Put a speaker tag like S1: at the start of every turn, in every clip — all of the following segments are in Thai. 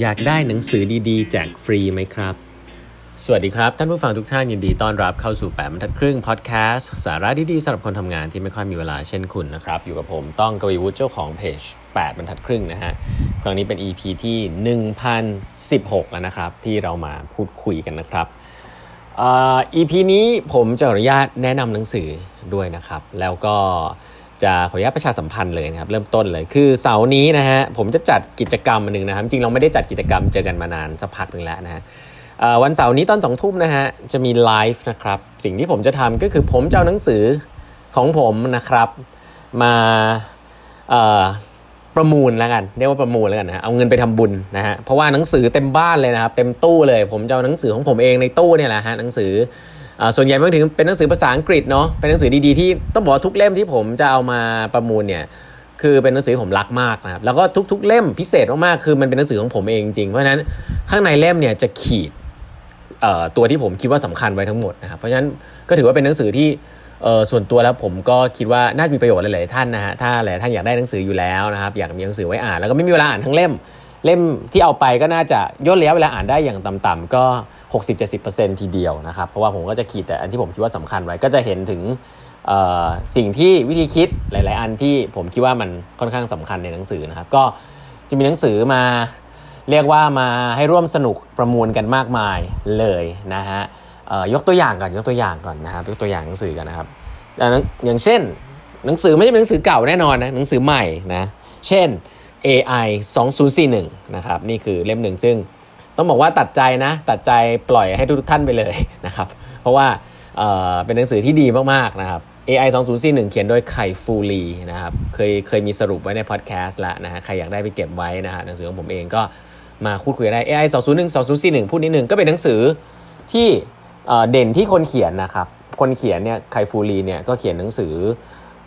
S1: อยากได้หนังสือดีๆ แจกฟรีไหมครับ สวัสดีครับ ท่านผู้ฟังทุกท่านยินดีต้อนรับเข้าสู่ 8บรรทัดครึ่งพอดแคสต์สาระดีๆสำหรับคนทำงานที่ไม่ค่อยมีเวลาเช่นคุณนะครับ อยู่กับผมต้องกวีวุฒิเจ้าของเพจ 8บรรทัดครึ่งนะฮะ ครั้งนี้เป็น EP ที่ 1016 แล้วนะครับ ที่เรามาพูดคุยกันนะครับอ่า EP นี้ผมจะออนุญาตแนะนำหนังสือด้วยนะครับ แล้วก็ จะขออนุญาตประชาสัมพันธ์เลยนะครับเริ่มต้นเลยคือเสาร์นี้นะฮะผมจะจัดกิจกรรมหนึ่งนะครับจริงเราไม่ได้จัดกิจกรรมเจอกันมานานสักพักหนึ่งแล้วนะฮะวันเสาร์นี้ตอนสองทุ่มนะฮะจะมีไลฟ์นะครับสิ่งที่ผมจะทำก็คือผมจะเอาหนังสือของผมนะครับมาประมูลแล้วกันเรียกว่าประมูลแล้วกันนะเอาเงินไปทำบุญนะฮะเพราะว่าหนังสือเต็มบ้านเลยนะครับเต็มตู้เลย ผมจะเอาหนังสือของผมเองในตู้เนี่ยแหละฮะหนังสือ ส่วนใหญ่ไม่ถึงเป็นหนังสือภาษาอังกฤษเนาะเป็นหนังสือดีๆที่ต้องบอกว่าทุกเล่มที่ผมจะเอามาประมูลเนี่ยคือเป็นหนังสือผมรักมากนะครับแล้วก็ทุกๆเล่มพิเศษมากๆคือมันเป็นหนังสือของผมเองจริงเพราะฉะนั้นข้างในเล่มเนี่ยจะขีดตัวที่ผมคิดว่าสำคัญไว้ทั้งหมดนะครับเพราะฉะนั้นก็ถือว่าเป็นหนังสือที่ส่วนตัวแล้วผมก็คิดว่าน่าจะมีประโยชน์หลายๆท่านนะฮะถ้าหลายท่านอยากได้หนังสืออยู่แล้วนะครับอยากมีหนังสือไว้อ่านแล้วก็ไม่มีเวลาอ่านทั้งเล่ม เล่มที่เอาไปก็น่าจะย่นระยะเวลาอ่านได้อย่างต่ำๆก็ 60-70%ทีเดียวนะครับเพราะว่าผมก็จะขีดแต่อันที่ผมคิดว่าสำคัญไว้ก็จะเห็นถึงสิ่งที่วิธีคิดหลาย ๆ อันที่ผมคิดว่ามันค่อนข้างสำคัญในหนังสือนะครับก็จะมีหนังสือมาเรียกว่ามาให้ร่วมสนุกประมูลกันมากมายเลยนะฮะยกตัวอย่างก่อนยกตัวอย่างก่อนนะครับยกตัวอย่างหนังสือกันนะครับอย่างอย่างเช่น หนังสือไม่ใช่เป็นหนังสือเก่าแน่นอนนะหนังสือใหม่นะเช่น AI 2041นะครับนี่คือเล่มหนึ่งซึ่ง ต้องบอกว่าตัดใจนะ ตัดใจปล่อยให้ทุกท่านไปเลยนะครับ เพราะว่าเเป็นหนังสือที่ดีมากๆนะครับ AI 2041เขียนโดยไข่ฟูลีนะครับ เคยเคยมีสรุปไว้ในพอดแคสต์ล้วนะฮะ ใครอยากได้ไปเก็บไว้นะฮะหนังสือของผมเองก็มาพูดคุยได้ AI 2 0 1 2041พูดนิดหนึ่งก็เป็นหนังสือที่เเด่นที่คนเขียนนะครับ คนเขียนเนี่ยไข่ฟูลีเนี่ยก็เขียนหนังสือ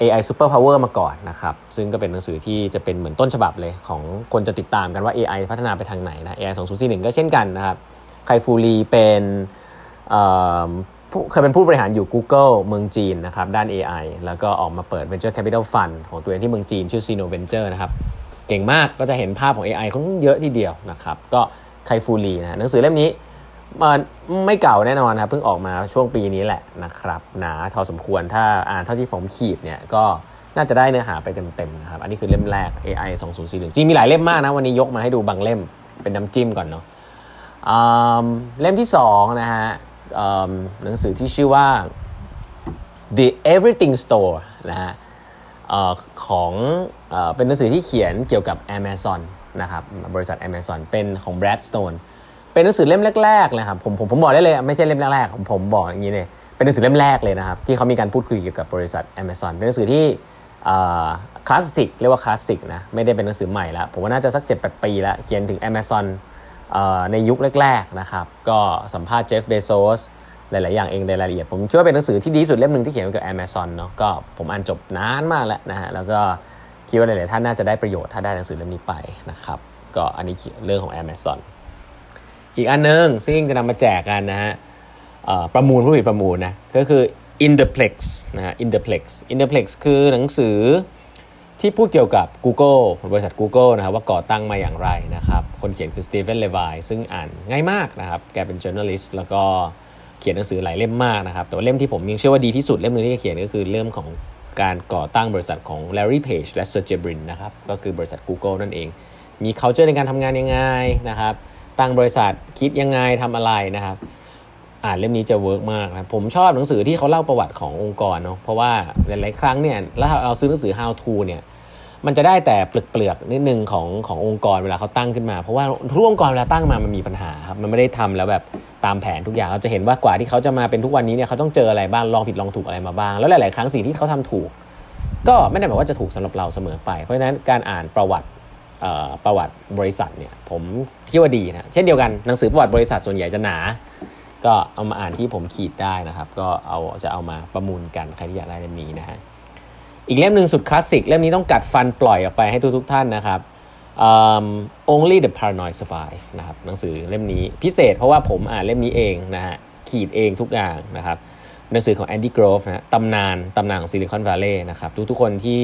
S1: AI Super Power มาก่อนนะครับ ซึ่งก็เป็นหนังสือที่จะเป็นเหมือนต้นฉบับเลยของคนจะติดตามกันว่า AI พัฒนาไปทางไหนนะ AI 2041ก็เช่นกันนะครับ ไคฟูลีเป็นเอ่อผู้เคยเป็นผู้บริหารอยู่ Google เมืองจีนนะครับ ด้าน AI แล้วก็ออกมาเปิด Venture Capital Fund ของตัวเองที่เมืองจีน ชื่อ Sino Venture นะครับ เก่งมากก็จะเห็นภาพของ AI ค่อนข้างเยอะทีเดียวนะครับ ก็ไคฟูลีนะหนังสือเล่มนี้ มันไม่เก่าแน่นอนครับเพิ่งออกมาช่วงปีนี้แหละนะครับหนาพอสมควรถ้าอ่านเท่าที่ผมขีดเนี่ยก็น่าจะได้เนื้อหาไปเต็มๆนะครับอันนี้คือเล่มแรก AI 2041จริงมีหลายเล่มมากนะวันนี้ยกมาให้ดูบางเล่มเป็นน้ำจิ้มก่อนเนาะเล่มที่2นะฮะหนังสือที่ชื่อว่า The Everything Store นะฮะออของเออเป็นหนังสือที่เขียนเกี่ยวกับ Amazon นะครับบริษัท Amazon เป็นของ Brad Stone เป็นหนังสือเล่มแรกๆเลยครับผมผมผมบอกได้เลยไม่ใช่เล่มแรกๆผมผมบอกอย่างนี้เลยเป็นหนังสือเล่มแรกเลยนะครับที่เขามีการพูดคุยเกี่ยวกับบริษัท Amazon เป็นหนังสือที่คลาสสิกเรียกว่าคลาสสิกนะไม่ได้เป็นหนังสือใหม่แล้วผมว่าน่าจะสัก 7-8 ปีแล้วเขียนถึง Amazon เอ่อในยุคแรกๆนะครับก็สัมภาษณ์เจฟเบโซสหลายๆอย่างเองในรายละเอียด ผมคิดว่าเป็นหนังสือที่ดีสุดเล่มหนึ่งที่เขียนเกี่ยวกับ Amazon เนาะก็ผมอ่านจบนานมากแล้วนะฮะแล้วก็คิดว่าหลายๆท่านน่าจะได้ประโยชน์ถ้าได้หนังสือเล่มนี้ไปนะครับก็อันนี้เรื่องของ Amazon อีกอันนึงซึ่งจะนำมาแจกกันนะฮะประมูลผู้ผิดประมูลนะก็คือ Interplex นะฮะ Interplex Interplex คือหนังสือที่พูดเกี่ยวกับ Google บริษัท Google นะครับว่าก่อตั้งมาอย่างไรนะครับ คนเขียนคือ Stephen Levi ซึ่งอ่านง่ายมากนะครับ แกเป็น journalist แล้วก็เขียนหนังสือหลายเล่มมากนะครับ แต่ว่าเล่มที่ผมยังเชื่อว่าดีที่สุดเล่มหนึงที่แกเขียนก็คือเรื่องของการก่อตั้งบริษัทของ Larry Page และ Sergey Brin นะครับ ก็คือบริษัท Google นั่นเอง มี culture ในการทำงานยังไงนะครับ ตั้งบริษัทคิดยังไงทำอะไรนะครับ อ่านเล่มนี้จะเวิร์กมากนะผมชอบหนังสือที่เขาเล่าประวัติขององค์กรเนาะเพราะว่าหลายๆครั้งเนี่ยแล้วเราซื้อหนังสือ how to เนี่ยมันจะได้แต่เปลือกๆนิดนึงของขององค์กรเวลาเขาตั้งขึ้นมา เพราะว่าทุกองค์กรเวลาตั้งมามันมีปัญหาครับมันไม่ได้ทำแล้วแบบตามแผนทุกอย่างเราจะเห็นว่ากว่าที่เขาจะมาเป็นทุกวันนี้เนี่ยเขาต้องเจออะไรบ้างลองผิดลองถูกอะไรมาบ้าง แล้วหลาย ๆ ครั้งสิ่งที่เขาทำถูก ก็ไม่ได้หมายว่าจะถูกสำหรับเราเสมอไป เพราะฉะนั้นการอ่านประวัติ ประวัติบริษัทเนี่ยผมคิดว่าดีนะเช่นเดียวกันหนังสือประวัติบริษัทส่วนใหญ่จะหนา ก็เอามาอ่านที่ผมขีดได้นะครับ ก็เอาจะเอามาประมูลกันใครที่อยากได้เล่มนี้นะฮะอีกเล่มหนึ่งสุดคลาสสิกเล่มนี้ต้องกัดฟันปล่อยออกไปให้ทุกๆท่านนะครับอืม Only the Paranoid Survive นะครับหนังสือเล่มนี้พิเศษเพราะว่าผมอ่านเล่มนี้เองนะฮะขีดเองทุกอย่างนะครับหนังสือของแอนดี้ r ร v ฟนะตำนานตำนานของซิลิคอนวัลเลย์นะครับทุกๆคนที่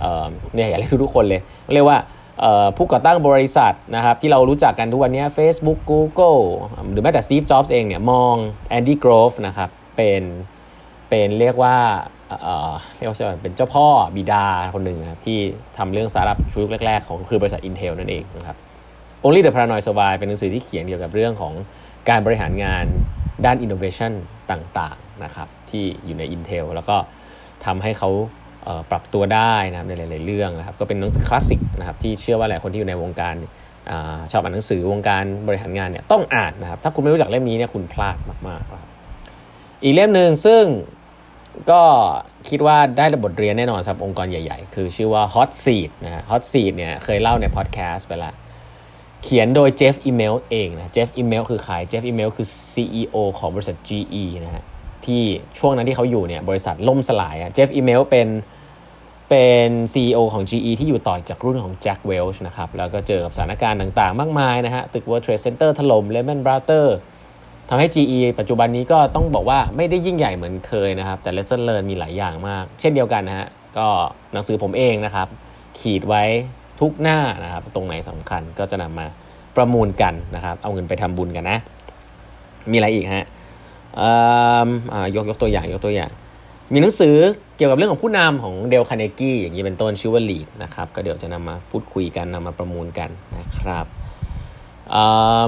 S1: เอ่อเนี่ยอยากเรียกทุกๆคนเลยเรียกว่า ผู้ก่อตั้งบริษัทนะครับที่เรารู้จักกันทุกวันนี้ Facebook Google หรือแม้แต่ Steve Jobs เองเนี่ยมอง Andy Grove นะครับเป็นเป็นเรียกว่าเรียกว่าเป็นเจ้าพ่อบิดาคนหนึ่งครับที่ทำเรื่องสตาร์ทอัพชุดแรกๆ ของคือบริษัท Intel นั่นเองนะครับ Only the Paranoid Survive เป็นหนังสือที่เขียนเกี่ยวกับเรื่องของการบริหารงานด้าน innovation ต่างๆนะครับที่อยู่ใน Intel แล้วก็ทำให้เขา ปรับตัวได้นะครับในหลาย ๆ เรื่องนะครับก็เป็นหนังสือคลาสสิกนะครับที่เชื่อว่าหลายคนที่อยู่ในวงการอชอบอ่านหนังสือวงการบริหารงานเนี่ยต้องอ่านนะครับถ้าคุณไม่รู้จักเล่มนี้เนี่ยคุณพลาดมากๆครับอีกเล่มหนึ่งซึ่งก็คิดว่าได้บทเรียนแน่นอนสำหรับองค์กรใหญ่ ๆ คือชื่อว่า Hot Seat นะฮะ Hot Seat เนี่ยเคยเล่าในพอดแคสต์ไปแล้วเขียนโดย Jeff Immelt เองนะ Jeff Immelt คือใคร Jeff Immelt คือ CEO ของบริษัท GE นะฮะ ที่ช่วงนั้นที่เขาอยู่เนี่ยบริษัทล่มสลายอะเจฟอีเมลเป็นเป็น CEO ของ GE ที่อยู่ต่อจากรุ่นของแจ็คเวลช์นะครับ แล้วก็เจอกับสถานการณ์ต่างๆ มากมายนะฮะ ตึก World Trade Center ถล่ม Lehman Brothers ทำให้ GE ปัจจุบันนี้ก็ต้องบอกว่าไม่ได้ยิ่งใหญ่เหมือนเคยนะครับ แต่ lesson learn มีหลายอย่างมาก เช่นเดียวกันนะฮะ ก็หนังสือผมเองนะครับ ขีดไว้ทุกหน้านะครับ ตรงไหนสำคัญก็จะนำมาประมูลกันนะครับ เอาเงินไปทำบุญกันนะ มีอะไรอีกฮะ ยกยกตัวอย่างยกตัวอย่าง มีหนังสือเกี่ยวกับเรื่องของผู้นำของ Dale Carnegie อย่างนี้เป็นต้นชื่อว่า Lead นะครับก็เดี๋ยวจะนำมาพูดคุยกันนำมาประมูลกันนะครับ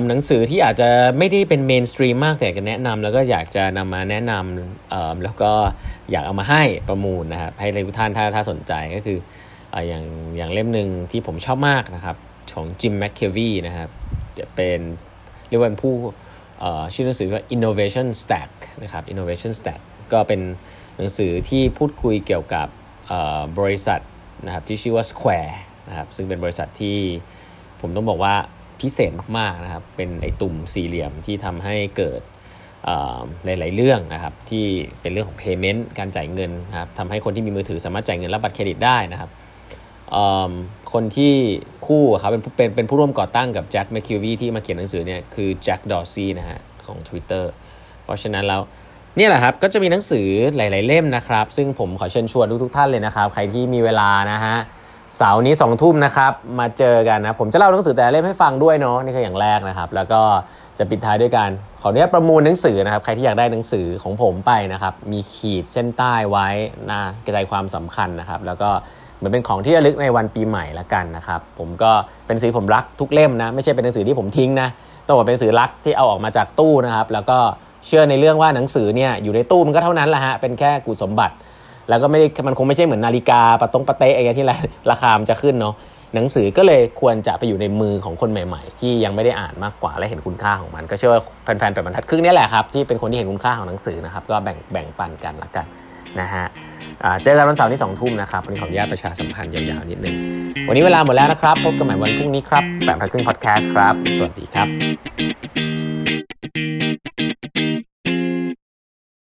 S1: หนังสือที่อาจจะไม่ได้เป็น mainstream มากแต่ก็แนะนำแล้วก็อยากจะนำมาแนะนำแล้วก็อยากเอามาให้ประมูลนะครับให้ทุกท่านถ้าถ้าสนใจก็คืออย่างอย่างเล่มหนึ่งที่ผมชอบมากนะครับของจิมแมคเควีนะครับจะเป็นเรียกว่าเป็นผู้ ชื่อหนังสือว่า innovation stack นะครับ innovation stack ก็เป็นหนังสือที่พูดคุยเกี่ยวกับบริษัทนะครับที่ชื่อว่า Square นะครับซึ่งเป็นบริษัทที่ผมต้องบอกว่าพิเศษมากๆนะครับเป็นไอตุ่มสี่เหลี่ยมที่ทำให้เกิดหลาย ๆ เรื่องนะครับที่เป็นเรื่องของ payment การจ่ายเงินนะครับทำให้คนที่มีมือถือสามารถจ่ายเงินรับบัตรเครดิตได้นะครับ คนที่คู่ครับเป็นเป็นเป็นผู้ร่วมก่อตั้งกับแจ็คแมคคิววีที่มาเขียนหนังสือเนี่ยคือแจ็คดอร์ซี่นะฮะของ Twitter เพราะฉะนั้นแล้วนี่แหละครับก็จะมีหนังสือหลาย ๆ เล่มนะครับ ซึ่งผมขอเชิญชวนทุกๆท่านเลยนะครับ ใครที่มีเวลานะฮะเสาร์นี้2องทุ่มนะครับมาเจอกันนะผมจะเล่าหนังสือแต่เล่มให้ฟังด้วยเนาะนี่คืออย่างแรกนะครับ แล้วก็จะปิดท้ายด้วยการขออนุญาตประมูลหนังสือนะครับ ใครที่อยากได้หนังสือของผมไปนะครับ มีขีดเส้นใต้ไว้นะกระจายความสำคัญนะครับ แล้วก็ มือนเป็นของที่ระลึกในวันปีใหม่ละกันนะครับ ผมก็เป็นสือผมรักทุกเล่มนะ ไม่ใช่เป็นหนังสือที่ผมทิ้งนะต้องบอกเป็นสือรักที่เอาออกมาจากตู้นะครับ แล้วก็เชื่อในเรื่องว่าหนังสือเนี่ยอยู่ในตู้มันก็เท่านั้นแหละฮะเป็นแค่กุสมบัติ แล้วก็ไม่ได้มันคงไม่ใช่เหมือนนาฬิกาปะตงปะเตะอะไรที่ราคามจะขึ้นเนาะหนังสือก็เลยควรจะไปอยู่ในมือของคนใหม่ ๆ ที่ยังไม่ได้อ่านมากกว่าและเห็นคุณค่าของมัน ก็เชื่อว่าแฟนๆแปดบรรทัดครึ่งนี่แหละครับที่เป็นคนที่เห็นคุณค่าของหนังสือนะครับ ก็แบ่งแบ่งปันกันละกัน นะฮะเจอกันวันเสาร์ที่งทุ่มนะครับวันนี้ขออนุญาตประชาสัมพันธ์ยาวๆนิดนึง วันนี้เวลาหมดแล้วนะครับ พบกันใหม่วันพรุ่งนี้ครับแบบพักครึ่งพอดแคสต์ครับ สวัสดีครับ